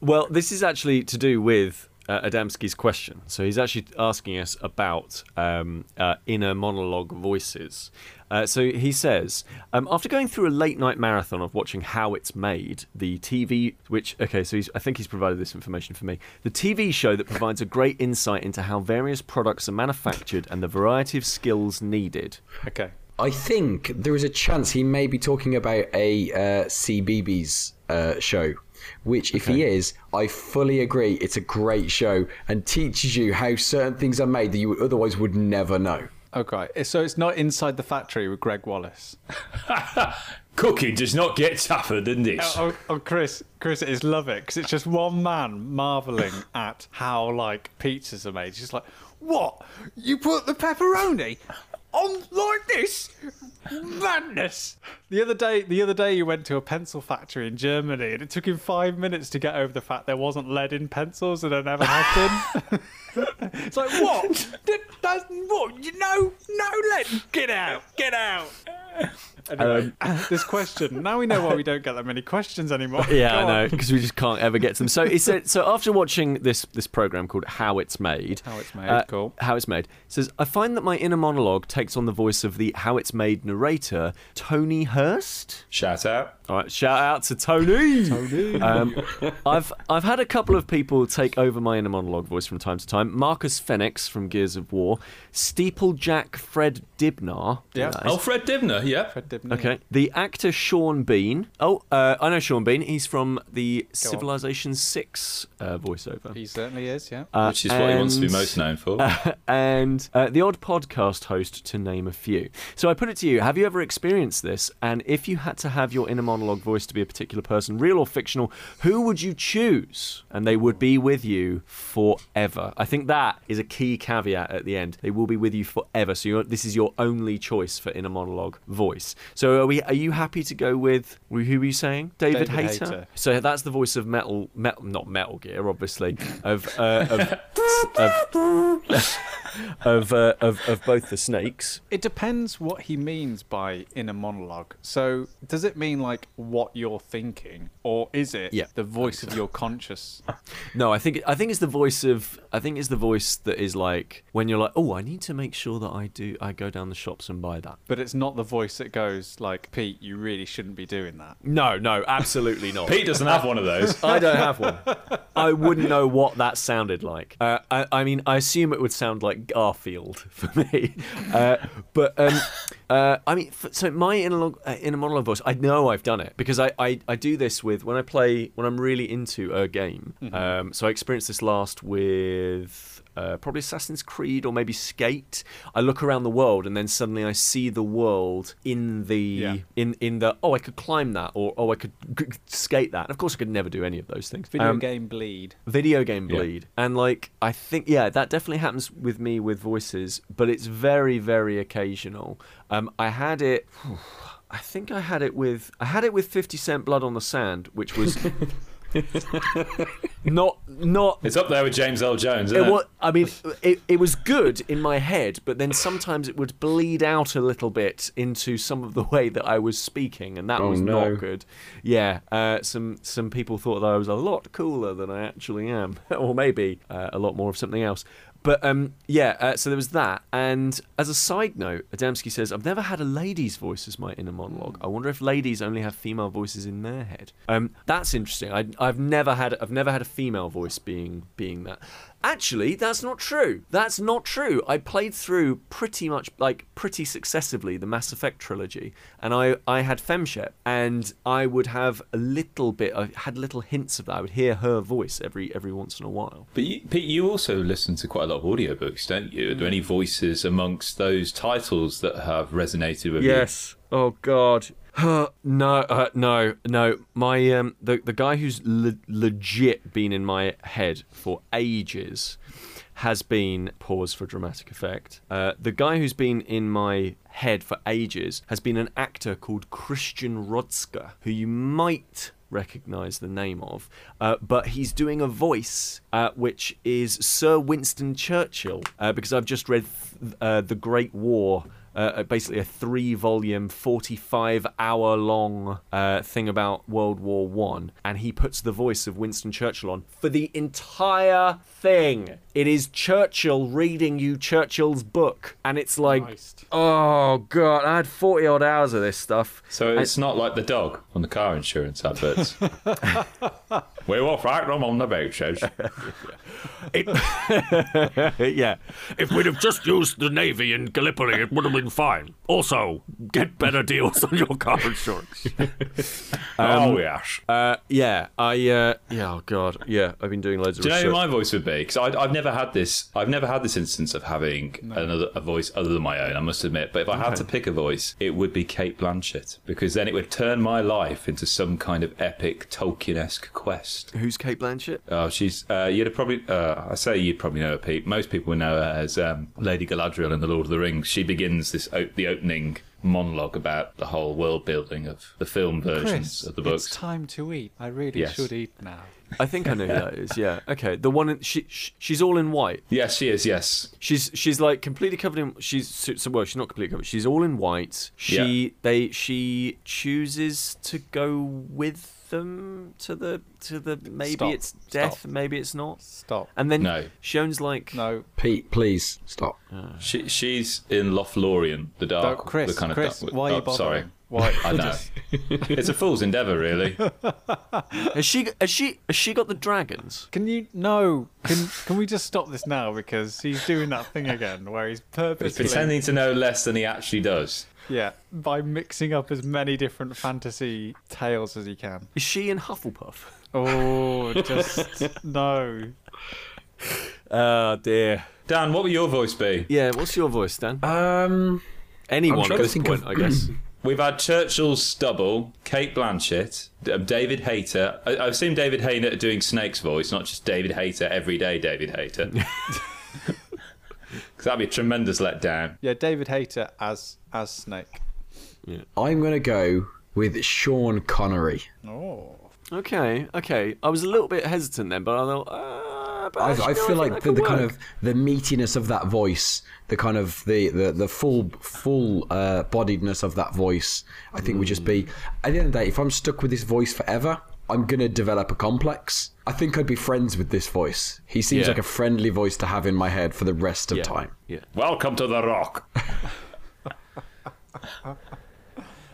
B: Well, this is actually to do with uh, Adamski's question. So he's actually asking us about um, uh, inner monologue voices. Uh, so he says, um, after going through a late night marathon of watching How It's Made, the TV, which, okay, so he's, I think he's provided this information for me, the TV show that provides a great insight into how various products are manufactured and the variety of skills needed.
C: okay.
D: I think there is a chance he may be talking about a uh, CBeebies uh, show. Which, if he is, I fully agree. It's a great show and teaches you how certain things are made that you otherwise would never know.
C: Okay. So it's not inside the factory with Greg Wallace.
A: Cooking does not get tougher than this.
C: Oh, oh, oh Kris, Kris is love it because it's just one man marveling at how like pizzas are made. Just like, what? You put the pepperoni on like this? Madness! The other day, the other day, you went to a pencil factory in Germany, and it took him five minutes to get over the fact there wasn't lead in pencils, and there never has been. It's like what? Did- That's what? You know, no lead. Get out! Get out! Anyway, this question. Now we know why we don't get that many questions anymore.
B: Yeah,
C: Go
B: I know because we just can't ever get to them. So he said. So after watching this this program called How It's Made,
C: How It's Made,
B: uh,
C: cool.
B: How It's Made it says I find that my inner monologue takes on the voice of the How It's Made narrator Tony Hirst.
A: Shout out.
B: All right, shout out to Tony. Tony. Um, I've I've had a couple of people take over my inner monologue voice from time to time. Marcus Fenix from Gears of War, Steeplejack Fred Dibnah.
C: Yeah.
B: Nice.
A: Oh, Fred Dibnah, yeah.
C: Fred Dibney.
B: Okay. The actor Sean Bean. Oh, uh, I know Sean Bean. He's from the Civilization 6 uh, voiceover.
C: He certainly is, yeah.
B: Uh,
A: Which is what he wants to be most known for.
B: and uh, the odd podcast host, to name a few. So I put it to you: Have you ever experienced this? And if you had to have your inner monologue voice to be a particular person, real or fictional, who would you choose? And they would be with you forever. I think that is a key caveat at the end. They will be with you forever. So you're, this is your only choice for inner monologue voice. So are we? Are you happy to go with who were you saying? David,
C: David
B: Hayter?
C: Hayter.
B: So that's the voice of metal, metal, not Metal Gear, obviously, of uh, of of of, uh, of of both the snakes.
C: It depends what he means by inner monologue. So, does it mean like what you're thinking, or is it
B: Yeah.
C: the voice of your conscious?
B: No, I think I think it's the voice of I think it's the voice that is like when you're like, oh, I need to make sure that I do I go down the shops and buy that.
C: But it's not the voice that goes like, Pete, you really shouldn't be doing that.
B: No, no, absolutely not.
A: Pete doesn't have one of those.
B: I don't have one. I wouldn't know what that sounded like. Uh, I, I mean, I assume it would sound like Garfield for me. Uh, but um, uh, I mean, so my inner, log- uh, inner monologue voice, I know I've done it because I, I, I do this with when I play when I'm really into a game. Um, so I experienced this last with. Uh, probably Assassin's Creed or maybe Skate. I look around the world and then suddenly I see the world in the
C: Yeah.
B: in in the oh I could climb that or oh I could g- g- skate that. And of course I could never do any of those things.
C: Video
B: Um,
C: game bleed.
B: video game
A: Yeah.
B: bleed and like i think yeah that definitely happens with me with voices but it's very very occasional um i had it i think i had it with i had it with 50 cent blood on the sand which was not not
A: It's up there with James Earl Jones,
B: it
A: isn't it?
B: wa- I mean, it, it was good in my head, but then sometimes it would bleed out a little bit into some of the way that I was speaking, and that
D: Oh,
B: was
D: no.
B: not good. Yeah, uh, some some people thought that I was a lot cooler than I actually am, or maybe uh, a lot more of something else. But um, yeah, uh, so there was that. And as a side note, Adamski says, I've never had a lady's voice as my inner monologue. I wonder if ladies only have female voices in their head. Um, that's interesting. I, I've never had I've never had a female voice being being that. Actually, that's not true. That's not true. I played through pretty much like pretty successively the Mass Effect trilogy, and I I had Femshep, and I would have a little bit. I had little hints of that. I would hear her voice every every once in a while.
A: But you, Pete, you also listen to quite a lot of audiobooks, don't you? Are there mm. any voices amongst those titles that have resonated with you?
B: Yes. Oh God. No, uh, no, no. My um, the the guy who's le- legit been in my head for ages has been pause for dramatic effect. Uh, the guy who's been in my head for ages has been an actor called Christian Rodska, who you might recognize the name of, uh, but he's doing a voice uh, which is Sir Winston Churchill, uh, because I've just read th- uh, The Great War. Uh, basically, a three-volume, forty-five-hour-long uh, thing about World War One, and he puts the voice of Winston Churchill on for the entire thing. It is Churchill reading you Churchill's book, and it's like,
C: Christ.
B: oh god, I had forty odd hours of this stuff.
A: So it's not like the dog on the car insurance adverts. we will frighten them on the beaches.
B: yeah. If we'd have just used the Navy in Gallipoli, it would have been fine. Also, get better deals on your car insurance.
A: oh yes.
B: uh, yeah, I, uh, yeah, oh god, yeah, I've been doing loads of
A: Do you know
B: research.
A: who my voice would be? Because I've never had this. I've never had this instance of having another a voice other than my own. I must admit. But if I had to pick a voice, it would be Cate Blanchett because then it would turn my life into some kind of epic Tolkien-esque quest.
B: Who's Cate Blanchett?
A: Oh, she's. Uh, you'd have probably. Uh, I say you'd probably know her, Pete. Most people would know her as um, Lady Galadriel in the Lord of the Rings. She begins this o- the opening monologue about the whole world building of the film versions
C: Kris,
A: of the books.
C: it's time to eat. I really
A: Yes.
C: should eat now.
B: I think I know who that is. Yeah. Okay. The one in, she, she she's all in white.
A: Yes, she is. Yes.
B: She's she's like completely covered in she's so so- well she's not completely covered. She's all in white. She they she chooses to go with them to the to the maybe
C: Stop.
B: it's death,
C: Stop.
B: maybe it's not.
C: Stop.
B: And then
A: No.
B: she like
C: No,
D: Pete, please stop.
A: Uh, she, she's in Lothlorien, the dark,
C: no Kris.
A: the kind of
C: Kris,
A: dark,
C: why are
A: oh,
C: you bothering?
A: Sorry,
C: Why?
A: I know. It's a fool's endeavour, really.
B: has she has she has she got the dragons?
C: Can you no? Can can we just stop this now because he's doing that thing again where he's
A: He's
C: purposely
A: pretending to know less than he actually does.
C: Yeah by mixing up as many different fantasy tales as he can.
B: Is she in Hufflepuff?
C: Oh, just no.
B: Oh dear.
A: Dan, what would your voice be?
B: Yeah, what's your voice, Dan?
D: Um,
B: Anyone
D: trying
B: at
D: to
B: this
D: think
B: point,
D: of-
B: I guess.
A: We've had Churchill's Stubble, Cate Blanchett, um, David Hayter. I, I've seen David Hayter doing Snake's voice, not just David Hayter, everyday David Hayter. Because that'd be a tremendous letdown.
C: Yeah, David Hayter as as Snake.
D: I'm gonna go with Sean Connery.
C: Oh,
B: Okay, okay. I was a little bit hesitant then, but I thought, uh, but
D: I,
B: actually,
D: I
B: no,
D: feel
B: think
D: like the, the kind of the meatiness of that voice, the kind of the the, the full full uh, bodiedness of that voice, I think would just be. At the end of the day, if I'm stuck with this voice forever, I'm gonna develop a complex. I think I'd be friends with this voice. He seems
B: Yeah.
D: like a friendly voice to have in my head for the rest of
B: yeah,
D: time.
B: Yeah.
A: Welcome to the Rock.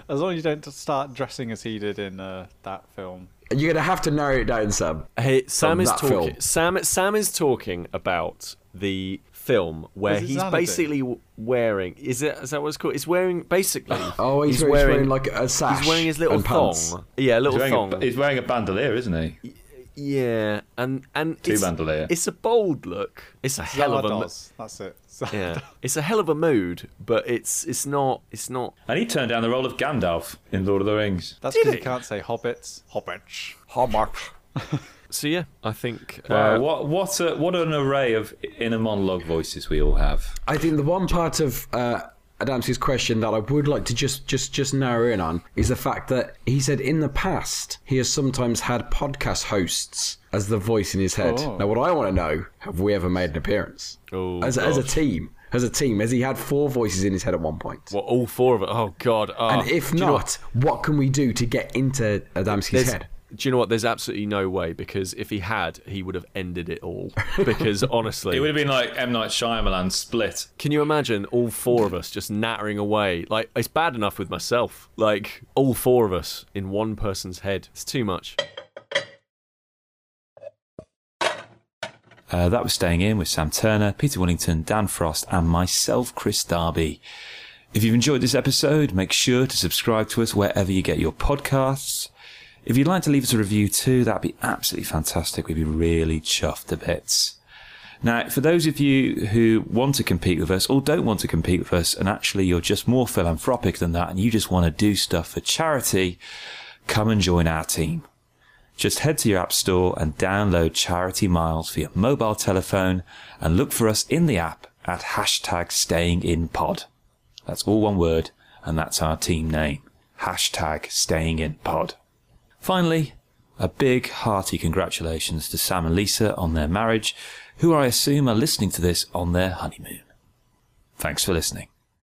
C: as long as you don't start dressing as he did in uh, that film.
D: You're gonna have to narrow it down, Sam.
B: Hey, Sam is talking.
D: film.
B: Sam Sam is talking about the film where he's
C: Xanadu?
B: basically w- wearing. Is it? Is that what it's called? It's wearing basically.
D: Oh, he's, he's wearing, like a sash.
B: He's wearing his little thong.
D: pants.
B: Yeah, a
A: He's
B: little
A: wearing,
B: thong.
A: a, he's wearing a bandolier, isn't he?
B: yeah, and and
A: Two
B: it's,
A: bandolier.
B: It's a bold look. It's a hell of a. mo-
C: That's it.
B: Yeah, it's a hell of a mood, but it's it's not it's not
A: And he turned down the role of Gandalf in Lord of the Rings.
C: That's because
B: he?
C: you can't say hobbits. Hobbits.
B: how much. so yeah, I think.
A: Wow,
B: uh,
A: what what a, what an array of inner monologue voices we all have.
D: I think the one part of uh, Adamski's question that I would like to just just just narrow in on is the fact that he said in the past he has sometimes had podcast hosts as the voice in his head.
C: Oh.
D: Now, what I want to know: have we ever made an appearance
B: Oh,
D: as, as a team? As a team, has he had four voices in his head at one point?
B: Well, all four of it. Oh God. Oh,
D: and if
B: do you know
D: not, what can we do to get into Adamski's
B: there's,
D: head?
B: Do you know what? There's absolutely no way because if he had, he would have ended it all. Because honestly,
A: It would have been like M Night Shyamalan split.
B: Can you imagine all four of us just nattering away? Like, it's bad enough with myself. Like, all four of us in one person's head. It's too much.
A: Uh, that was Staying In with Sam Turner, Peter Willington, Dan Frost, and myself, Kris Darby. If you've enjoyed this episode, make sure to subscribe to us wherever you get your podcasts. If you'd like to leave us a review too, that'd be absolutely fantastic. We'd be really chuffed to bits. Now, for those of you who want to compete with us or don't want to compete with us, and actually you're just more philanthropic than that and you just want to do stuff for charity, come and join our team. Just head to your app store and download Charity Miles for your mobile telephone and look for us in the app at hashtag staying in pod. That's all one word and that's our team name. Hashtag staying in pod. Finally, a big hearty congratulations to Sam and Lisa on their marriage, who I assume are listening to this on their honeymoon. Thanks for listening.